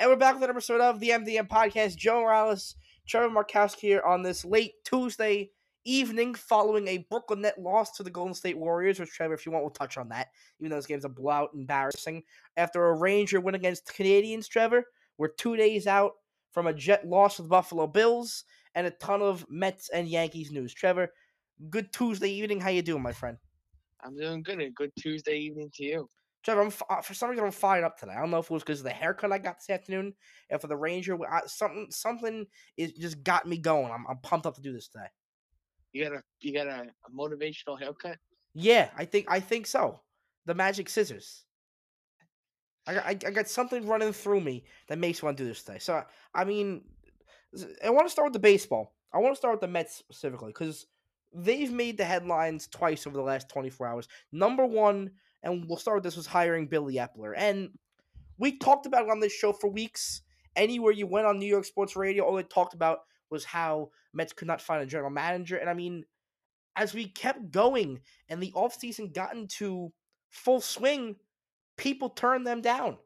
And we're back with an episode of the MDM podcast. Joe Morales, Trevor Markowski here on this late Tuesday evening following a Brooklyn net loss to the Golden State Warriors, which, Trevor, if you want, we'll touch on that, even though this game's a blowout, embarrassing. After a Ranger win against Canadiens, Trevor, we're two days out from a Jet loss to the Buffalo Bills and a ton of Mets and Yankees news. Trevor, good Tuesday evening. How you doing, my friend? I'm doing good. A good Tuesday evening to you. Trevor, I'm, uh, for some reason I'm fired up today. I don't know if it was because of the haircut I got this afternoon, and for the Ranger, I, something something is just got me going. I'm, I'm pumped up to do this today. You got a you got a, a motivational haircut. Yeah, I think I think so. The magic scissors. I, I, I got something running through me that makes me want to do this today. So I mean, I want to start with the baseball. I want to start with the Mets specifically because they've made the headlines twice over the last 24 hours. Number one, and we'll start with this, was hiring Billy Eppler. And we talked about it on this show for weeks. Anywhere you went on New York Sports Radio, all they talked about was how Mets could not find a general manager. And I mean, as we kept going and the offseason got into full swing, people turned them down.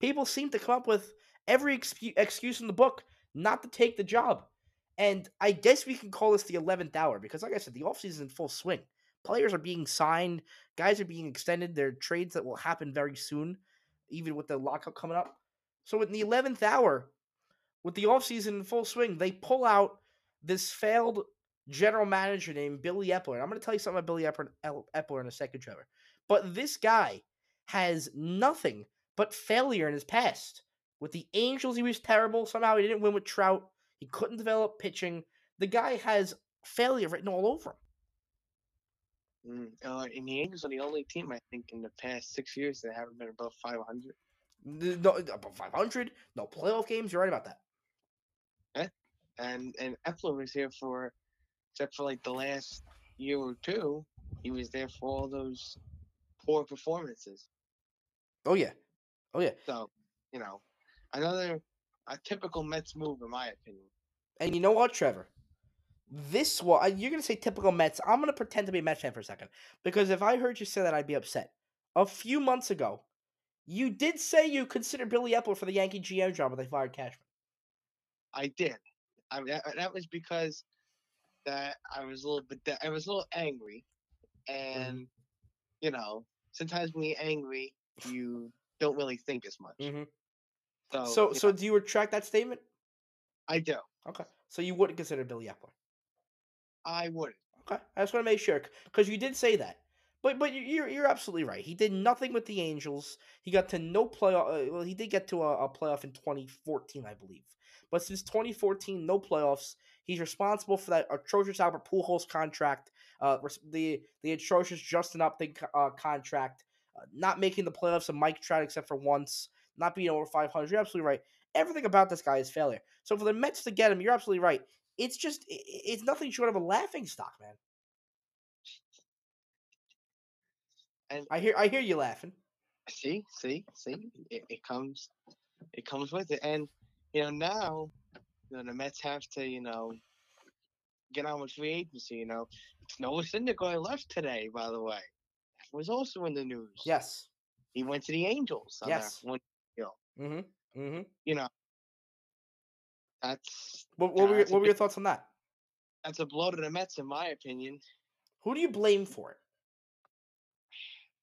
People seem to come up with every excuse in the book not to take the job. And I guess we can call this the 11th hour because, like I said, the offseason is in full swing. Players are being signed, guys are being extended. There are trades that will happen very soon, even with the lockout coming up. So, in the 11th hour, with the offseason in full swing, they pull out this failed general manager named Billy Eppler. And I'm going to tell you something about Billy Eppler in a second, Trevor. But this guy has nothing but failure in his past. With the Angels, he was terrible. Somehow he didn't win with Trout. He couldn't develop pitching. The guy has failure written all over him. Mm, uh, and the Angels are the only team I think in the past six years that haven't been above 500. No, above 500. No playoff games. You're right about that. Yeah. And and Eppler was here for, except for like the last year or two, he was there for all those poor performances. Oh yeah, oh yeah. So you know, another a typical Mets move, in my opinion. And you know what, Trevor? This one, you're gonna say typical Mets. I'm gonna pretend to be a Mets fan for a second because if I heard you say that, I'd be upset. A few months ago, you did say you considered Billy Eppler for the Yankee GM job when they fired Cashman. I did. I mean, that, that was because that I was a little bit. I was a little angry, mm-hmm. and mm. you know, sometimes when you're angry, you don't really think as much. Mm-hmm. So, so, so do you retract that statement? I do. Okay. So you wouldn't consider Billy Eppler? I wouldn't. Okay. I just want to make sure because you did say that. But but you're you're absolutely right. He did nothing with the Angels. He got to no playoff. Uh, well, he did get to a, a, playoff in 2014, I believe. But since 2014, no playoffs. He's responsible for that atrocious Albert Pujols contract, uh, the the atrocious Justin Upton uh, contract, uh, not making the playoffs of Mike Trout except for once, not being over 500. You're absolutely right. Everything about this guy is failure. So for the Mets to get him, you're absolutely right. It's just it's nothing short of a laughing stock, man. And I hear I hear you laughing. See, see, see. It, it comes, it comes with it, and you know now, you know the Mets have to you know get on with free agency. You know, it's Noah Syndergaard left today, by the way. That was also in the news. Yes, he went to the Angels. yes, one deal. Mm-hmm. Mm-hmm. You know, that's what. What, were, your, what were your thoughts on that? That's a blow to the Mets, in my opinion. Who do you blame for it?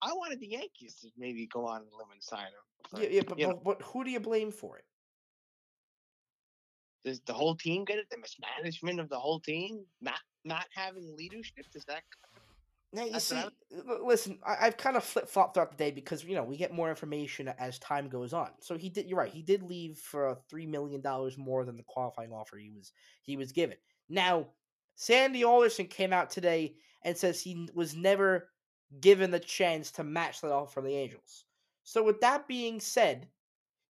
I wanted the Yankees to maybe go on and limb and sign him. But, yeah, yeah, but, but, but, who do you blame for it? Does the whole team get it? The mismanagement of the whole team, not not having leadership. Does that? Now you see, listen, I, have kind of flip flopped throughout the day because you know we get more information as time goes on. So he did. You're right. He did leave for three million dollars more than the qualifying offer he was he was given. Now, Sandy Alderson came out today and says he was never given the chance to match that offer from the Angels. So with that being said,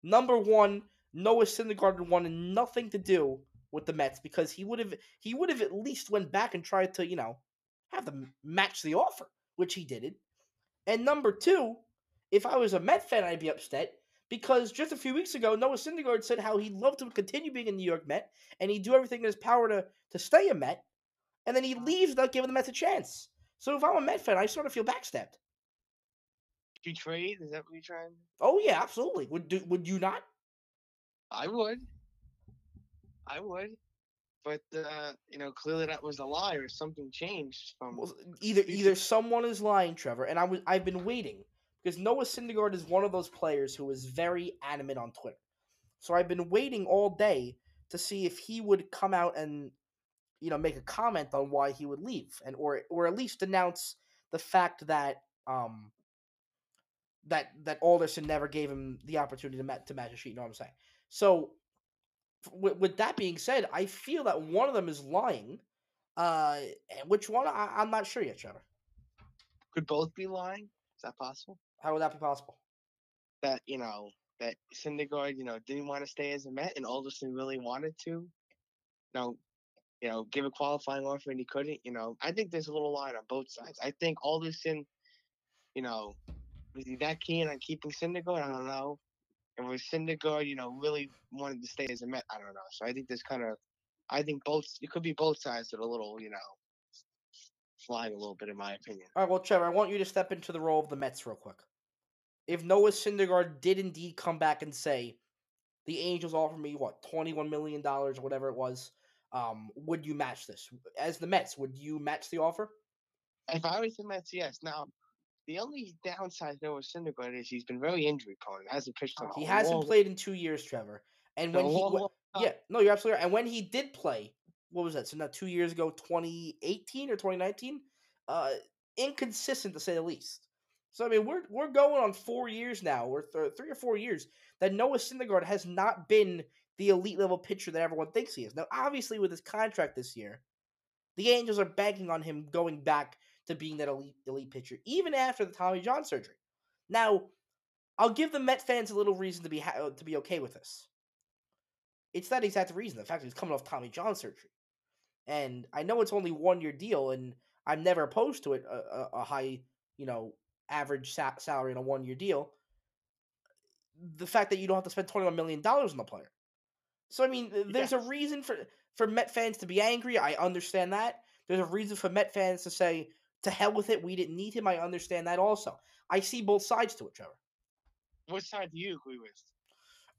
number one, Noah Syndergaard wanted nothing to do with the Mets because he would have he would have at least went back and tried to you know have them match the offer, which he didn't. And number two, if I was a Met fan, I'd be upset because just a few weeks ago, Noah Syndergaard said how he'd love to continue being a New York Met and he'd do everything in his power to to stay a Met, and then he leaves without giving the Mets a chance. So if I'm a Met fan, I sort of feel backstabbed. Betrayed? Is that what you're trying? Oh yeah, absolutely. Would do, would you not? I would. I would. But uh, you know, clearly that was a lie or something changed from Well, either either someone is lying, Trevor, and I was I've been waiting because Noah Syndergaard is one of those players who is very adamant on Twitter. So I've been waiting all day to see if he would come out and you know make a comment on why he would leave and or or at least announce the fact that um that that Alderson never gave him the opportunity to match to match a sheet. You know what I'm saying? So with, with that being said, I feel that one of them is lying. Uh, and which one? I, I'm not sure yet, Trevor. could both be lying. Is that possible? How would that be possible? That you know that Syndergaard, you know, didn't want to stay as a Met, and Alderson really wanted to. You know, you know, give a qualifying offer and he couldn't. You know, I think there's a little line on both sides. I think Alderson, you know, was he that keen on keeping Syndergaard? I don't know. And was Syndergaard, you know, really wanted to stay as a Met? I don't know. So I think there's kind of, I think both. It could be both sides that are a little, you know, flying a little bit, in my opinion. All right, well, Trevor, I want you to step into the role of the Mets real quick. If Noah Syndergaard did indeed come back and say, the Angels offered me what twenty-one million dollars or whatever it was, um, would you match this as the Mets? Would you match the offer? If I was the Mets, yes. Now, the only downside to Noah Syndergaard is he's been very injury prone. Hasn't pitched a He hasn't long- played in two years, Trevor. And when a he, long yeah, no, you're absolutely right. And when he did play, what was that? So now two years ago, 2018 or 2019, uh, inconsistent to say the least. So I mean, we're we're going on four years now, or th- three or four years that Noah Syndergaard has not been the elite level pitcher that everyone thinks he is. Now, obviously, with his contract this year, the Angels are banking on him going back to being that elite elite pitcher, even after the Tommy John surgery. Now, I'll give the Met fans a little reason to be ha- to be okay with this. It's that exact reason. The fact that he's coming off Tommy John surgery, and I know it's only one year deal, and I'm never opposed to it. A, a, a high, you know, average sa- salary in a one year deal. The fact that you don't have to spend twenty one million dollars on the player. So I mean, th- there's a reason for for Met fans to be angry. I understand that. There's a reason for Met fans to say, "To hell with it. We didn't need him." I understand that also. I see both sides to it, Trevor. What side do you agree with?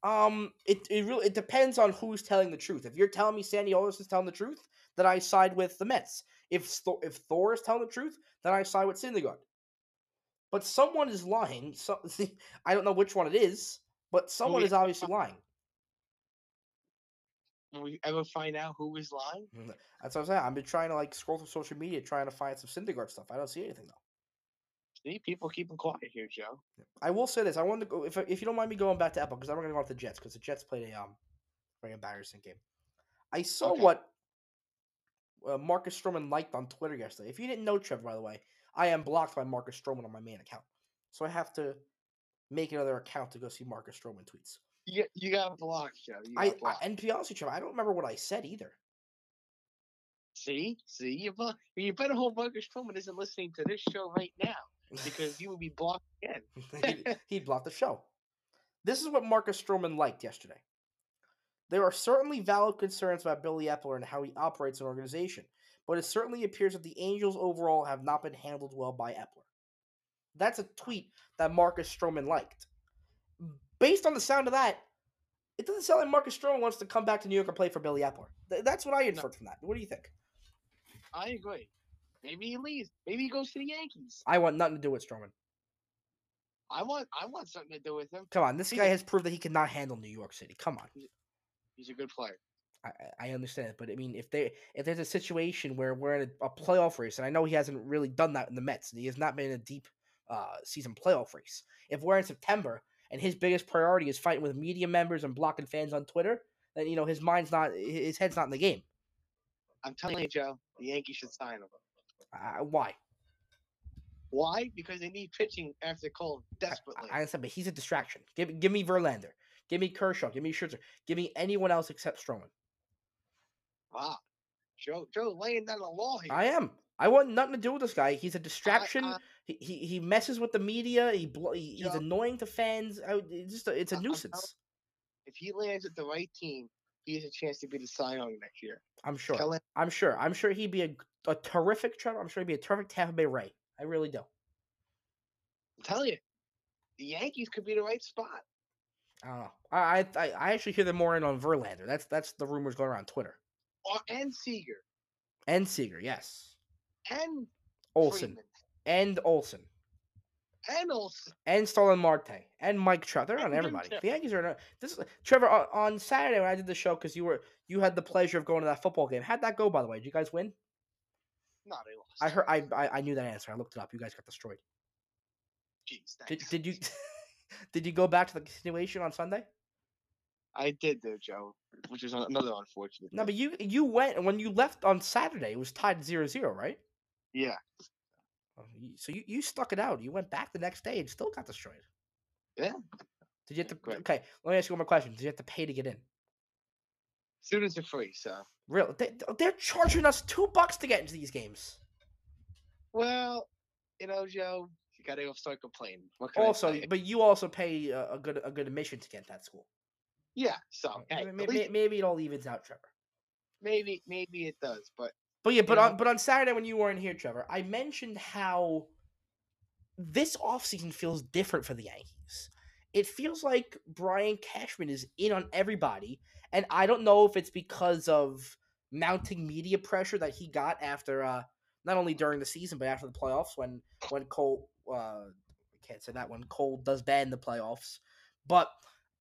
Um, it it really it depends on who's telling the truth. If you're telling me Sandy Alderson's telling the truth, then I side with the Mets. If Thor, if Thor is telling the truth, then I side with Syndergaard. But someone is lying. So I don't know which one it is, but someone is obviously lying. Will we ever find out who is lying? That's what I'm saying. I've been trying to like scroll through social media trying to find some Syndergaard stuff. I don't see anything though. See, people keeping quiet here, Joe. I will say this: I want to go if if you don't mind me going back to Eppler because I'm going to go off the Jets because the Jets played a um very embarrassing game. I saw Okay. what uh, Marcus Stroman liked on Twitter yesterday. If you didn't know, Trevor, by the way, I am blocked by Marcus Stroman on my main account, so I have to make another account to go see Marcus Stroman tweets. You, you got blocked, Joe. You got I, I and to be honest with you, Trevor, I don't remember what I said either. see, see, you, bu- you better hope Marcus Stroman isn't listening to this show right now because you would be blocked again. he'd, he'd block the show. This is what Marcus Stroman liked yesterday. There are certainly valid concerns about Billy Eppler and how he operates an organization, but it certainly appears that the Angels overall have not been handled well by Eppler. That's a tweet that Marcus Stroman liked. Based on the sound of that, it doesn't sound like Marcus Stroman wants to come back to New York and play for Billy Eppler. Th- That's what I inferred from that. What do you think? I agree. Maybe he leaves. Maybe he goes to the Yankees. I want nothing to do with Stroman. I want I want something to do with him. Come on, this He's guy a- has proved that he cannot handle New York City. Come on. He's a good player. I, I I understand it, but I mean, if they if there's a situation where we're in a, a playoff race, and I know he hasn't really done that in the Mets, and he has not been in a deep uh, season playoff race. If we're in September and his biggest priority is fighting with media members and blocking fans on Twitter, then you know his mind's not, his head's not in the game. I'm telling you, Joe, the Yankees should sign him. Uh, why? Why? Because they need pitching after Cole I, desperately. I understand, but he's a distraction. Give give me Verlander, give me Kershaw, give me Scherzer, give me anyone else except Stroman. wow. Joe Joe laying down the law here. I am. I want nothing to do with this guy. He's a distraction. I- he, he he messes with the media. He, blo- he he's annoying to fans. I, it's just a, it's a nuisance. if he lands at the right team, he has a chance to be the Cy Young next year. I'm sure. Him I'm sure. I'm sure he'd be a, a terrific Trevor. I'm sure he'd be a terrific Tampa Bay Ray. I really do. I'm telling you, the Yankees could be the right spot. I don't know. I I, I actually hear they're more in on Verlander. That's that's the rumors going around Twitter. Or and Seager And Seager, yes. And Olson Freeman, and Olson and Olson. and Starling Marte and Mike Trout. They're on everybody. The Yankees are. On, this is Trevor on, on Saturday when I did the show because you were you had the pleasure of going to that football game. How'd that go, by the way? Did you guys win? No, they lost. I heard. I I, I knew that answer. I looked it up. You guys got destroyed. Jeez, Did, did you did you go back to the continuation on Sunday? I did though, Joe, which is another unfortunate. No, thing. but you you went when you left on Saturday. It was tied 0-0, right? Yeah, Oh, So you, you stuck it out. You went back the next day and still got destroyed. Yeah. Did you have to? Correct. Okay, let me ask you one more question. Did you have to pay to get in? students are free, so Real? They, they're charging us two bucks to get into these games. well, you know, Joe, you gotta start complaining. What can Also, but you also pay a, a good a good admission to get that school. yeah, so hey, may- at least maybe it all evens out, Trevor. maybe maybe it does, but But yeah, but on but on Saturday when you weren't here, Trevor, I mentioned how this offseason feels different for the Yankees. It feels like Brian Cashman is in on everybody, and I don't know if it's because of mounting media pressure that he got after uh not only during the season but after the playoffs when when Cole uh I can't say that when Cole does bad in the playoffs. But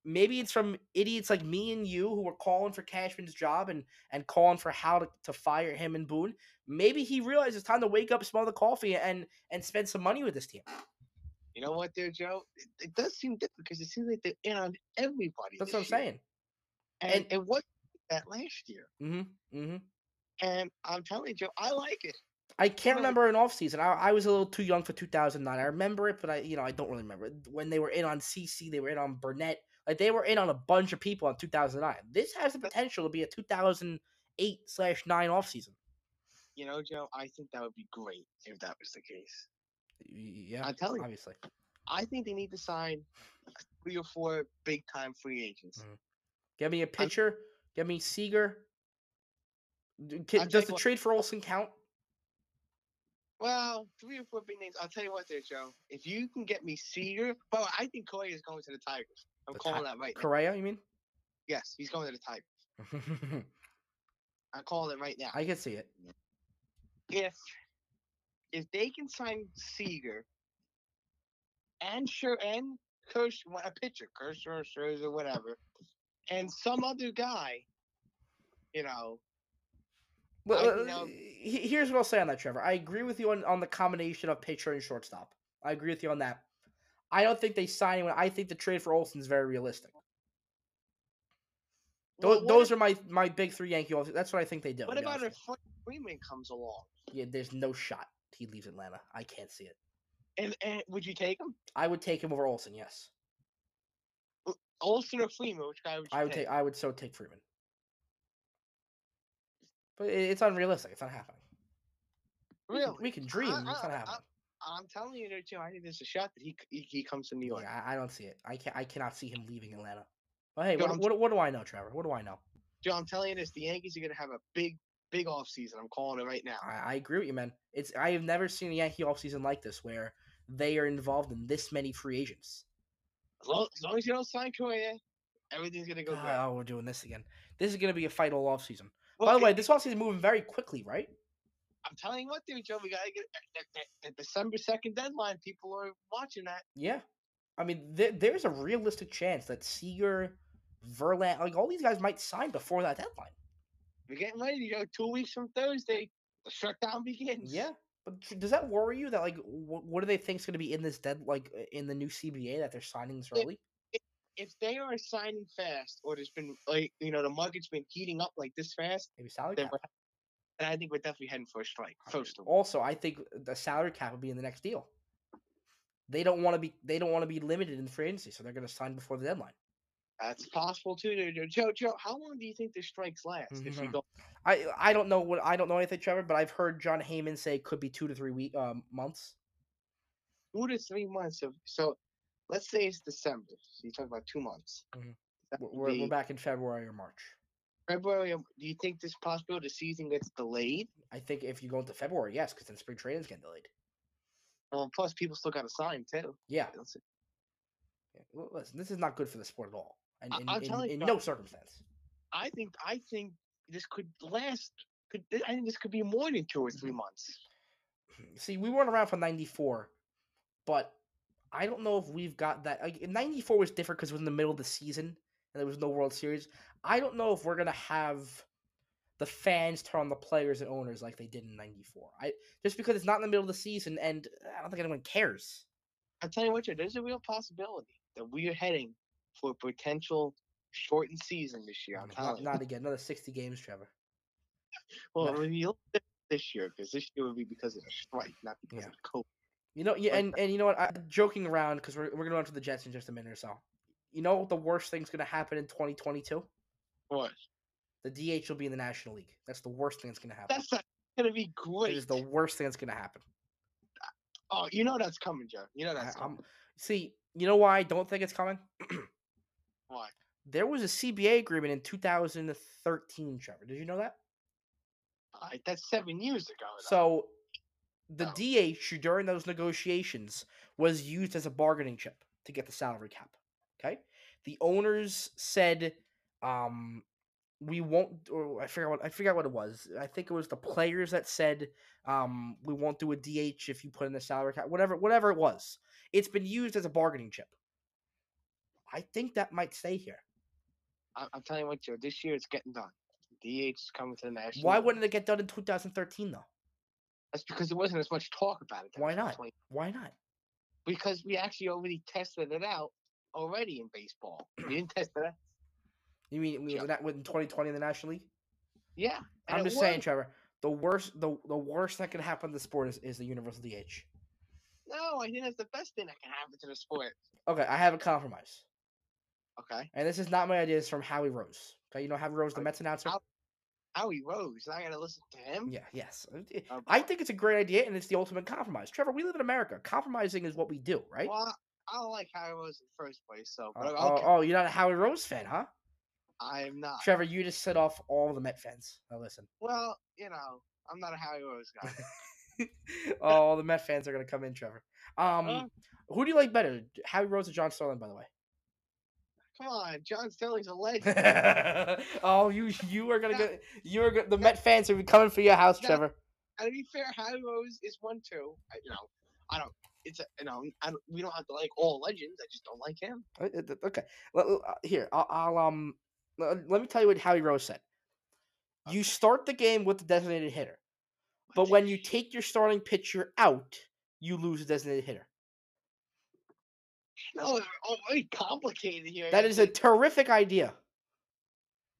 maybe it's from idiots like me and you who were calling for Cashman's job and and calling for how to, to fire him and Boone. Maybe he realized it's time to wake up, smell the coffee, and and spend some money with this team. you know what, there, Joe, it, it does seem different because it seems like they're in on everybody. That's what I'm year. saying. and And- it was that last year. Mm-hmm. Mm-hmm. And I'm telling you, Joe, I like it. I can't remember an off season. I, I was a little too young for 2009. I remember it, but I you know I don't really remember it. when they were in on CC. They were in on Burnett. Like they were in on a bunch of people in 2009. This has the potential to be a 2008 slash nine off season. You know, Joe, I think that would be great if that was the case. Yeah, I'm telling you. obviously. I think they need to sign three or four big time free agents. Mm. Get me a pitcher. Get me Seager. Can, does the what- trade for Olson count? Well, three or four big names. I'll tell you what, there, Joe. If you can get me Seager, well, I think Correa is going to the Tigers. I'm The calling Ti- that right now. Correa, you mean? Yes, he's going to the Tigers. I'm calling it right now. I can see it. if if they can sign Seager and sure and Kirsch, a pitcher, Kershaw, Scherzer, whatever, and some other guy, you know, Well, I- uh, you know- here's what I'll say on that, Trevor. I agree with you on, on the combination of pitcher and shortstop. I agree with you on that. I don't think they sign anyone. I think the trade for Olson is very realistic. well, Those, those if- are my my big three Yankee. offs- That's what I think they do. What about if Freeman comes along? Yeah, there's no shot he leaves Atlanta. I can't see it. And, and would you take him? I would take him over Olson. Yes, Olson or Freeman? Which guy would you I would take. I would so take Freeman. But it- it's unrealistic. It's not happening. We can- we can dream. I- It's I- not I- happening. I'm telling you, there, Joe. I think there's a shot that he he, he comes to New York. Yeah, I, I don't see it. I can I cannot see him leaving Atlanta. But hey, what, what, what do I know, Trevor? What do I know? Joe, I'm telling you this: the Yankees are going to have a big, big off season. I'm calling it right now. I, I agree with you, man. It's I have never seen a Yankee offseason like this where they are involved in this many free agents. As long as, long as you don't sign Correa, everything's going to go great. Oh, we're doing this again. This is going to be a fight all offseason. By Well, the way, this offseason is moving very quickly, right? I'm telling you what, dude, Joe, we got to get eh, that, that December second deadline. People are watching that. Yeah. I mean, there, there's a realistic chance that Seager, Verlander, like all these guys might sign before that deadline. We're getting ready, Joe. Two weeks from Thursday, the shutdown begins. Yeah. But does that worry you that like wh- what do they think is going to be in this dead like in the new CBA that they're signing this early? If they are signing fast, or there's been like you know the market's been heating up like this fast, Maybe salary cap. We're, I think we're definitely heading for a strike. First of all, Also, I think the salary cap will be in the next deal. They don't want to be they don't want to be limited in free agency, so they're going to sign before the deadline. that's possible too. Joe. Joe, Joe, how long do you think the strikes last? If we go, I I don't know what I don't know anything, Trevor, but I've heard Jon Heyman say it could be two to three week um, months. two to three months of so, let's say it's December. So you talk about two months. Mhm. We're, we're, we're back in February or March. February. um, Do you think this possible the season gets delayed? I think if you go into February, yes, because then spring training's getting delayed. Well, plus people still got to sign too. Yeah, Yeah, Listen, this is not good for the sport at all, and in, in, you, in no circumstance. I think I think this could last. Could I think this could be more than two or three months. See, we weren't around for '94, but I don't know if we've got that. Like '94 was different because it was in the middle of the season and there was no World Series. I don't know if we're gonna have the fans turn on the players and owners like they did in '94. I just because it's not in the middle of the season, and I don't think anyone cares. I tell you what, there's a real possibility that we are heading for a potential shortened season this year. I'm mm, not, telling you. not again. Another 60 games, Trevor. Well, no. I you look at this year because this year would be because of the strike, not because Yeah. of COVID. You know, yeah, and, and you know what? I'm joking around because we're, we're gonna run to the Jets in just a minute or so. You know what the worst thing's gonna happen in 2022? What? The DH will be in the National League. That's the worst thing that's gonna happen. That's not gonna be great. It is the worst thing that's gonna happen. Oh, you know that's coming, Joe. You know I, that's I'm, see, you know why I don't think it's coming? Why? There was a CBA agreement in 2013, Trevor. Did you know that? Uh, that's seven years ago. though. So the No. DH during those negotiations was used as a bargaining chip to get the salary cap. Okay, the owners said, um, "We won't." Or I forgot what I forgot what it was. I think it was the players that said, um, "We won't do a DH if you put in the salary cap." Whatever, whatever it was, it's been used as a bargaining chip. I think that might stay here. I'm telling you what, Joe. This year it's getting done. DH is coming to the national. Why wouldn't it get done in 2013 though? That's because there wasn't as much talk about it. Why not? Why not? Because we actually already tested it out already in baseball. You didn't test that. You mean we Yeah. were not in 2020 in the National League? Yeah. I'm just saying. Trevor. The worst, the the worst that can happen to the sport is, is the universal DH. No, I think that's the best thing that can happen to the sport. Okay, I have a compromise, Okay. and this is not my idea. It's from Howie Rose. Okay, you know Howie Rose, the Mets announcer. Howie- Howie Rose. I gotta listen to him. Yeah, yes. I- think it's a great idea, and it's the ultimate compromise. Trevor, we live in America. Compromising is what we do, right? Well, I don't like Howie Rose in the first place, so but Oh, okay. oh, oh, you're not a Howie Rose fan, huh? I am not. Trevor, you just set off all the Met fans. Now listen, Well, you know, I'm not a Howie Rose guy. all the Met fans are gonna come in, Trevor. Um, Uh, who do you like better, Howie Rose or John Sterling? By the way. come on, John Sterling's a legend. oh, you you are gonna No. go. You are go, the Met fans are coming for your house, No. Trevor. and to be fair, Howie Rose is one too. I, you know, I don't. It's a, you know, I don't, we don't have to like all legends. I just don't like him. Uh, Okay, let- uh, here I'll, I'll um le- let me tell you what Howie Rose said. You start the game with the designated hitter, but when you take your starting pitcher out, you lose the designated hitter. no, oh, very complicated here. That is a terrific idea.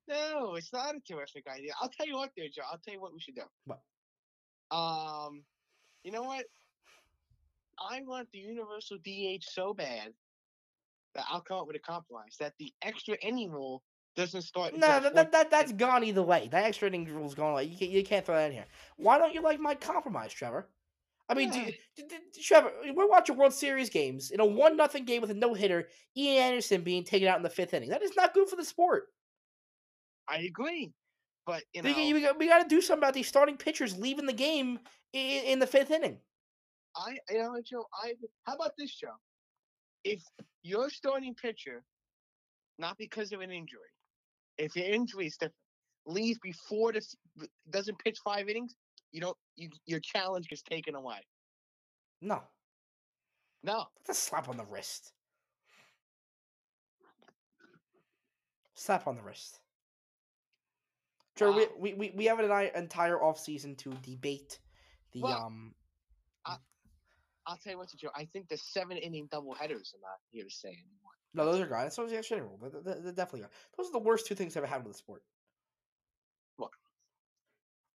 No, it's not a terrific idea. I'll tell you what, there, Joe. I'll tell you what we should do. What? Um, you know what? I want the universal DH so bad that I'll come up with a compromise that the extra inning rule doesn't start. No, that, that, that that's gone either way. That extra inning rule's gone away. You can't, you can't throw that in here. Why don't you like my compromise, Trevor? I mean, Yeah. you- d- d- Trevor, we're watching World Series games in a one nothing game with a no hitter. Ian Anderson being taken out in the fifth inning. That is not good for the sport. I agree, but you know, We, we, got, we got to do something about these starting pitchers leaving the game in, in the fifth inning. I you know Joe. I how about this, Joe? If your starting pitcher, not because of an injury, if your injury is different, leaves before this doesn't pitch five innings, you don't you your challenge is taken away. No, No, that's a slap on the wrist. Slap on the wrist. Joe, Wow. we, we, we, we have an entire offseason to debate the Well, um I'll tell you what, Joe. I think the seven inning double headers are not here to stay anymore. No, those are gone. That's the extra inning rule. They're- they're definitely gone. Those are the worst two things I've ever had with the sport. What?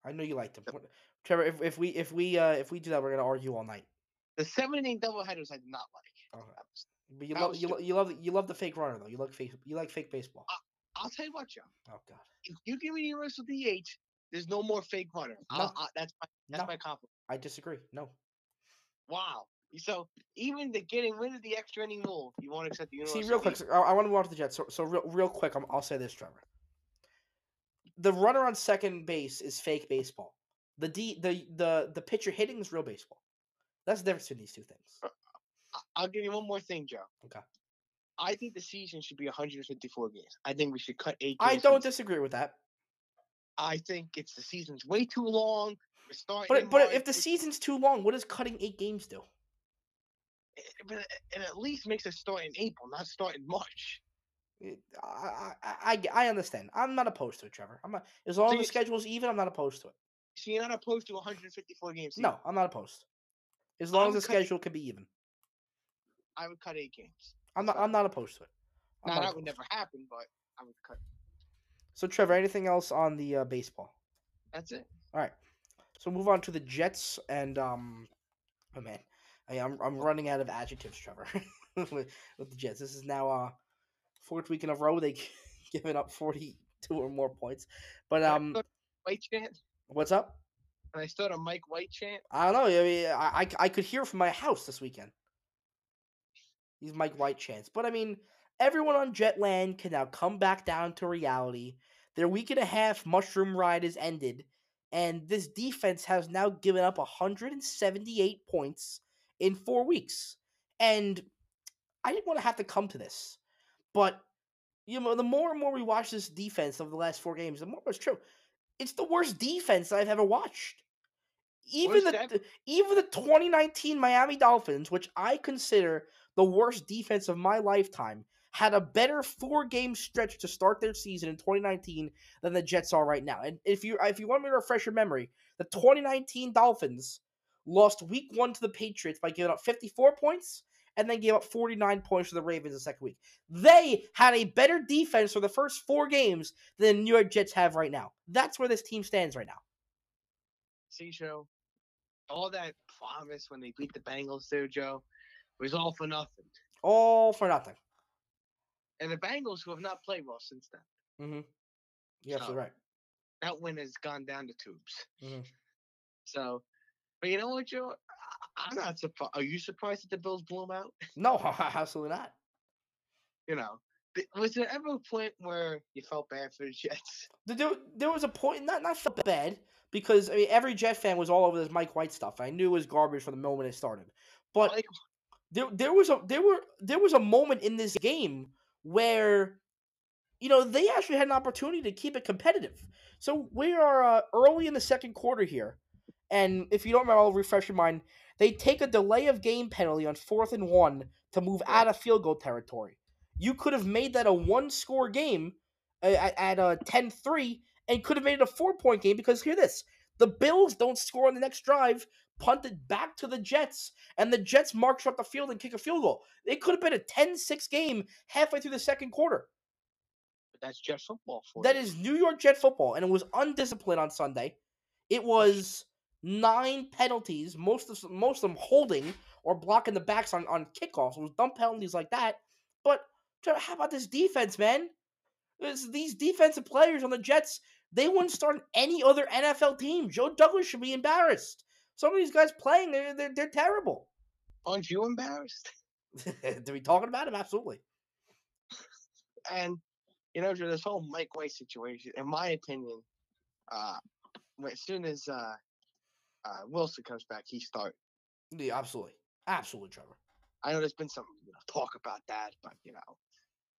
I know you like them. What- Trevor. If, if we if we uh if we do that, we're gonna argue all night. The seven inning double headers I did not like. Okay. Was- But you love you, lo- you love the- you love the fake runner though. You like fake you like fake baseball. I'll tell you what, Joe. Oh god. If you give me the universal DH, there's no more fake runner. I'll- I- that's my that's No. my compliment. I disagree. No. Wow. So even the getting rid of the extra inning rule, you won't accept the universal. See, real quick, so I, I want to move on to the Jets. So, so real, real quick, I'm, I'll say this, Trevor. The runner on second base is fake baseball. The D, the the the pitcher hitting is real baseball. That's the difference between these two things. Uh, I- I'll give you one more thing, Joe. Okay. I think the season should be 154 games. I think we should cut eight. I don't disagree with that. I think it's the season's way too long. But but March, if the season's too long, what does cutting eight games do? it, but it it at least makes it start in April, not start in March. I, I, I, I understand. I'm not opposed to it, Trevor. I'm not, as long as the schedule's even, I'm not opposed to it. So you're not opposed to 154 games. No, I'm not opposed. As long I'm as the cut- schedule can be even, I would cut eight games. I'm not. I'm not opposed to it. Not that would never happen, but I would cut. So, Trevor, anything else on the uh, baseball? That's it. All right. So move on to the Jets and um, oh man, I, I'm I'm running out of adjectives, Trevor, with, with the Jets. This is now uh fourth week in a row they given up 42 or more points. But um, White chant. what's up? Can I start a Mike White chant? I don't know. I mean, I, I, I could hear from my house this weekend. These Mike White chants. But I mean, everyone on Jetland can now come back down to reality. Their week and a half mushroom ride is ended, and this defense has now given up 178 points in four weeks. And I didn't want to have to come to this, but you know, the more and more we watch this defense of the last four games, the more it's true. It's the worst defense I've ever watched. Even the, even the 2019 Miami Dolphins, which I consider the worst defense of my lifetime, had a better four game stretch to start their season in 2019 than the Jets are right now. And if you if you want me to refresh your memory, the 2019 Dolphins lost week one to the Patriots by giving up 54 points and then gave up 49 points to the Ravens the second week. They had a better defense for the first four games than the New York Jets have right now. That's where this team stands right now. See, Joe, all that promise when they beat the Bengals, there, Joe, was all for nothing. All for nothing. And the Bengals, who have not played well since then, Mm-hmm. You're right. that win has gone down the tubes. Mhm. So, but you know what, Joe? I'm not surprised. Are you surprised that the Bills blew them out? No, absolutely not. You know, was there ever a point where you felt bad for the Jets? There- There, there was a point, not not felt bad because I mean every Jet fan was all over this Mike White stuff. I knew it was garbage from the moment it started, but Like, there there was a there were there was a moment in this game where you know they actually had an opportunity to keep it competitive. So we are uh, early in the second quarter here, and if you don't remember, I'll refresh your mind. They take a delay of game penalty on fourth and one to move out of field goal territory. You could have made that a one score game uh, at, at a 10-3 and could have made it a four point game because hear this: the Bills don't score on the next drive, punt it back to the Jets, and the Jets march up the field and kick a field goal. It could have been a 10-6 game halfway through the second quarter. But that's Jets football for That you. is New York Jet football, and it was undisciplined on Sunday. It was nine penalties, most of most of them holding or blocking the backs on, on kickoffs. It was dumb penalties like that. But how about this defense, man? This, these defensive players on the Jets, they wouldn't start any other NFL team. Joe Douglas should be embarrassed. Some of these guys playing, they're, they're, they're terrible. Aren't you embarrassed? to be talking about him, absolutely. And you know, this whole Mike White situation, in my opinion, uh, as soon as uh, uh, Wilson comes back, he start. Yeah, absolutely, absolutely, Trevor. I know there's been some you know, talk about that, but you know,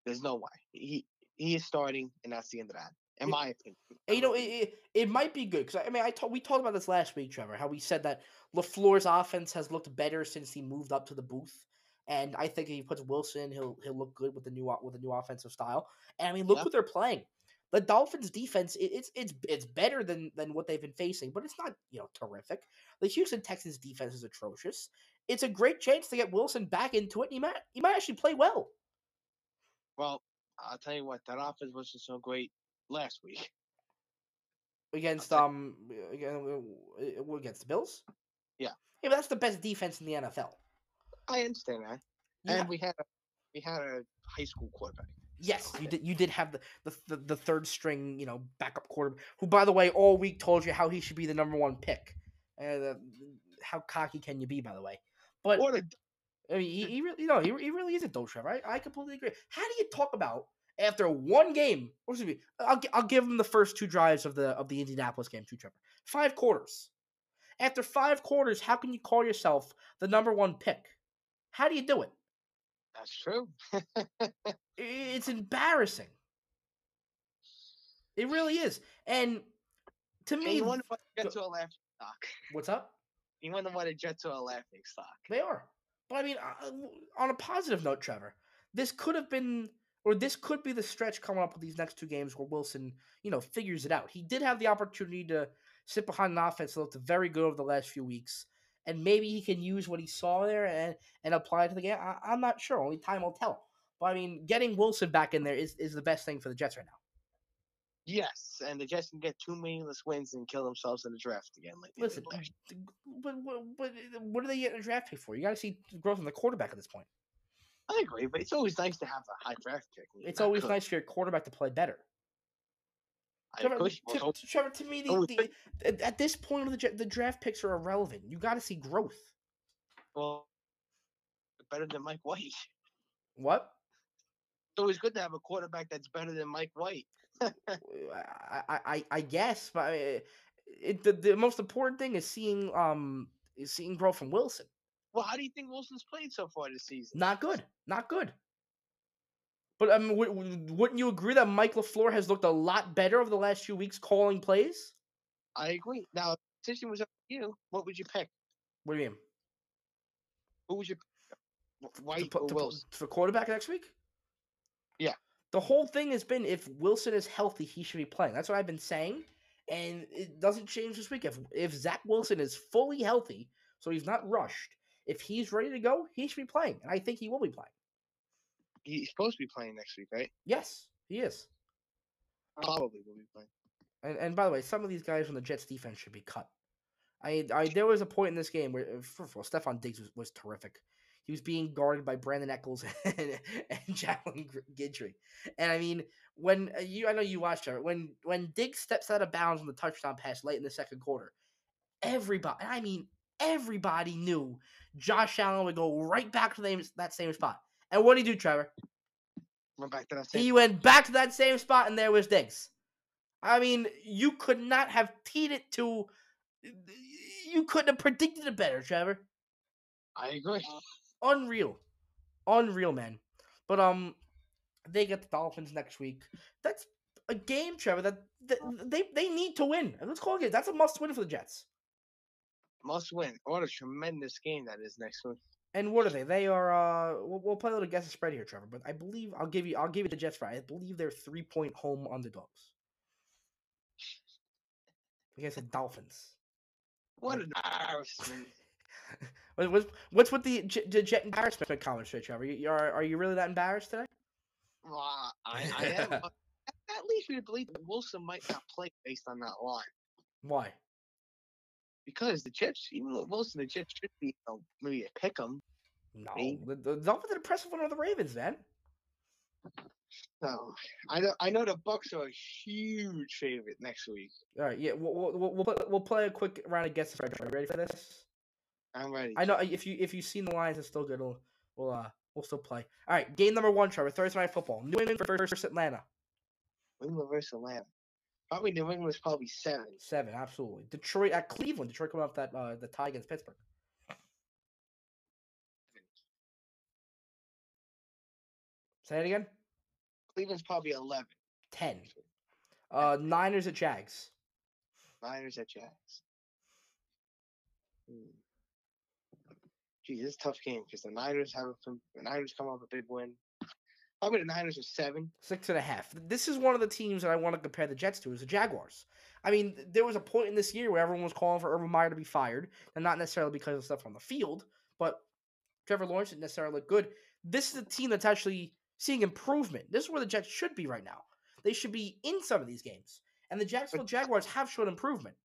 there's no way he he is starting, and that's the end of that, in my opinion. And, you know, it, it, it might be good because I mean, I we talked about this last week, Trevor. How we said that LaFleur's offense has looked better since he moved up to the booth, and I think if he puts Wilson, he'll he'll look good with the new with the new offensive style. And I mean, look Yeah. what they're playing. The Dolphins' defense, it, it's it's it's better than than what they've been facing, but it's not you know terrific. The Houston Texans' defense is atrocious. It's a great chance to get Wilson back into it. He might he might actually play well. Well, I'll tell you what, that offense wasn't so great last week. against um again, against the Bills. Yeah. yeah, but that's the best defense in the NFL. I understand that, Yeah. and we had a we had a high school quarterback. Yes, you did. You did have the, the the the third string, you know, backup quarterback. Who, by the way, all week told you how he should be the number one pick. And uh, how cocky can you be, by the way? But What a I mean, he, he really, you know, he, he really is a dope. I, I completely agree. How do you talk about after one game? Or excuse me, I'll I'll give him the first two drives of the of the Indianapolis game to Trevor. Five quarters. After five quarters, how can you call yourself the number one pick? How do you do it? That's true. It's embarrassing. It really is. And to And me, you wonder why the go- a laughing stock. what's up? You wonder why the Jets are a laughing stock. They are. But I mean, uh, on a positive note, Trevor, this could have been, or this could be the stretch coming up with these next two games where Wilson, you know, figures it out. He did have the opportunity to sit behind an offense that looked very good over the last few weeks, and maybe he can use what he saw there and and apply it to the game. I, I'm not sure. Only time will tell. But I mean, getting Wilson back in there is, is the best thing for the Jets right now. Yes, and the Jets can get two meaningless wins and kill themselves in the draft again. Like Listen, but, but, but what do they get in a draft pick for? You got to see growth in the quarterback at this point. I agree, but it's always nice to have a high draft pick. It's always good. nice for your quarterback to play better. Trevor, to, to- Trevor, to me, the, the, at- this point of the the draft picks are irrelevant. You got to see growth. well, better than Mike White. What? It's always good to have a quarterback that's better than Mike White. I I, I, guess, but I, it, the, the most important thing is seeing um is seeing growth from Wilson. Well, how do you think Wilson's played so far this season? Not good, not good. But mean, w- w- wouldn't you agree that Mike LaFleur has looked a lot better over the last few weeks calling plays? I agree. Now, if the decision was up to you, what would you pick? What do you mean? Who would you pick? W- To or to put- Wilson? for quarterback next week? Yeah. The whole thing has been if Wilson is healthy, he should be playing. That's what I've been saying, and it doesn't change this week. If if Zach Wilson is fully healthy, so he's not rushed, if he's ready to go, he should be playing, and I think he will be playing. He's supposed to be playing next week, right? Yes, he is. Probably will be playing. And and by the way, some of these guys from the Jets defense should be cut. I, I there was a point in this game where first of all, Stefon Diggs was, was terrific. He was being guarded by Brandin Echols and, and Jalen Guidry. And I mean, when uh, you I know you watched it when when Diggs steps out of bounds on the touchdown pass late in the second quarter, everybody I mean everybody knew Josh Allen would go right back to the, that same spot. And what did he do, Trevor? Went back to that same. He went back to that same spot, and there was Diggs. I mean, you could not have teed it to. You couldn't have predicted it better, Trevor. I agree. Unreal, unreal, man. But um, they get the Dolphins next week. That's a game, Trevor. That, that they they need to win. And let's call it. That's a must win for the Jets. Must win. What a tremendous game that is next week. And what are they? They are. Uh, we'll, we'll play a little guess the spread here, Trevor. But I believe I'll give you. I'll give you the Jets for. I believe they're three point home underdogs against the Dolphins. What an embarrassment. What- What's, what's with the, the Jet embarrassment comment, straight, Trevor? You, are are you really that embarrassed today? Well, I, I am. leads me to believe that Wilson might not play based on that line. Why? Because the Jets, even though Wilson, the Jets should be, you know, maybe a pick 'em. No, the, the Dolphins did impressive one of the Ravens, man. So I know, I know the Bucs are a huge favorite next week. All right, yeah, we'll we'll, we'll, we'll, play, we'll play a quick round of guess the spread. Trevor. You ready for this? I'm ready. I know if you if you've seen the lines, it's still good. We'll we'll uh we'll still play. All right, game number one, Trevor. Thursday night football. New England versus Atlanta. New England versus Atlanta. Probably New England's probably seven. Seven, absolutely. Detroit at Cleveland. Detroit coming off that uh, the tie against Pittsburgh. Say it again. Cleveland's probably eleven. Ten. Uh, Niners at Jags. Niners at Jags. Hmm. Gee, this is a tough game because the Niners have some. The Niners come off a big win. Probably the Niners are seven. Six and a half. This is one of the teams that I want to compare the Jets to is the Jaguars. I mean, there was a point in this year where everyone was calling for Urban Meyer to be fired, and not necessarily because of stuff on the field, but Trevor Lawrence didn't necessarily look good. This is a team that's actually seeing improvement. This is where the Jets should be right now. They should be in some of these games, and the Jacksonville Jaguars have shown improvement.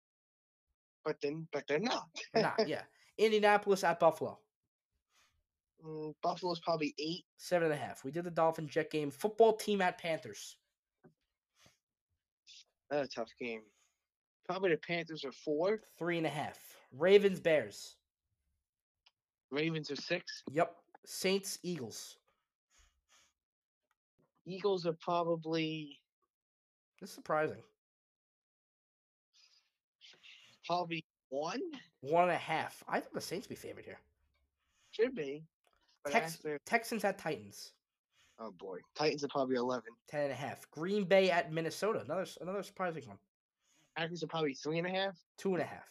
But then, but they're not. They're not, yeah. Indianapolis at Buffalo, Mm, Buffalo's probably eight. seven and a half. We did the Dolphin Jet game. Football team at Panthers, That's a tough game. Probably the Panthers are four. three and a half. Ravens Bears. Ravens are six. Yep. Saints Eagles. Eagles are probably This is surprising. probably one. One and a half. I think the Saints be favored here. Should be. Tex- Texans at Titans. oh boy, Titans are probably eleven. Ten and a half. Green Bay at Minnesota. Another another surprising one. Packers are probably three and a half. Two and a half.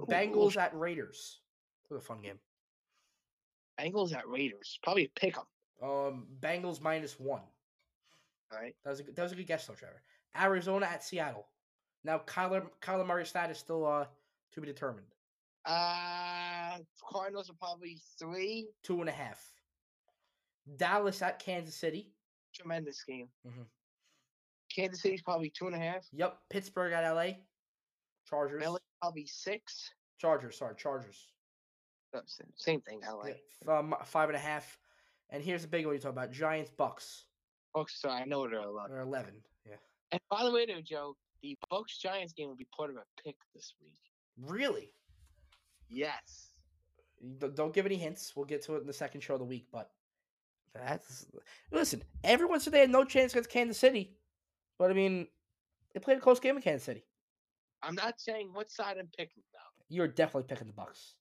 Ooh. Bengals at Raiders. That was a fun game. Bengals at Raiders. Probably pick them. Um, Bengals minus one. All right. That was a good, that was a good guess though, Trevor. Arizona at Seattle. Now Kyler Kyler Murray's status still uh to be determined. Uh, Cardinals are probably three. Two and a half. Dallas at Kansas City. Tremendous game. Mhm. Kansas City's probably two and a half. Yep. Pittsburgh at LA. Chargers. LA probably six. Chargers. Sorry, Chargers. Oh, sa- Same thing. LA. Yeah, um, five and a half. And here's the big one you talk about: Giants Bucs. Bucs. Sorry, I know they're eleven. They're eleven. Yeah. And by the way, though, Joe, the Bucs Giants game will be part of a pick this week. Really? Yes. Don't give any hints. We'll get to it in the second show of the week. But that's listen. Everyone said they had no chance against Kansas City, but I mean, they played a close game in Kansas City. I'm not saying what side I'm picking now. You're definitely picking the Bucs.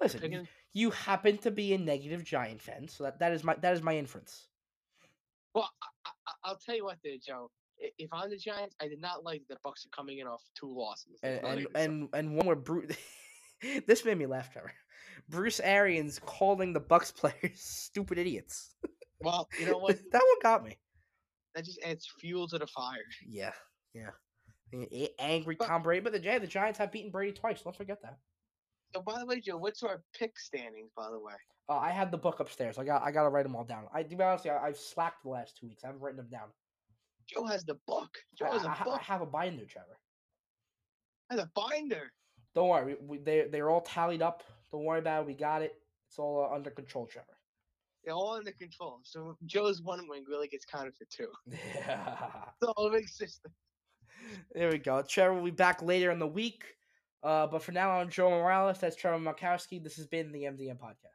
Listen, picking- You happen to be a negative Giant fan, so that, that is my that is my inference. well, I, I, I'll tell you what, there, Joe. If I'm the Giants, I did not like the Bucs are coming in off two losses. And and and, and one where Bruce. this made me laugh, Trevor. Bruce Arians calling the Bucs players stupid idiots. well, you know what? that one got me. That just adds fuel to the fire. Yeah, yeah. Angry But- Tom Brady, but the, yeah, the Giants have beaten Brady twice. Don't forget that. So, by the way, Joe, what's our pick standings? By the way, Uh, I have the book upstairs. I got I got to write them all down. I to be honest, I, I've slacked the last two weeks. I haven't written them down. Joe has the book. Joe I, has I a book. I have a binder, Trevor. Has a binder. Don't worry, we, we, they they're all tallied up. Don't worry about it. We got it. It's all uh, under control, Trevor. They're all under control. So Joe's one wing really gets counted for two. Yeah. So it makes system. there we go. Trevor will be back later in the week. Uh, but for now, I'm Joe Morales. That's Trevor Markowski. This has been the MDM podcast.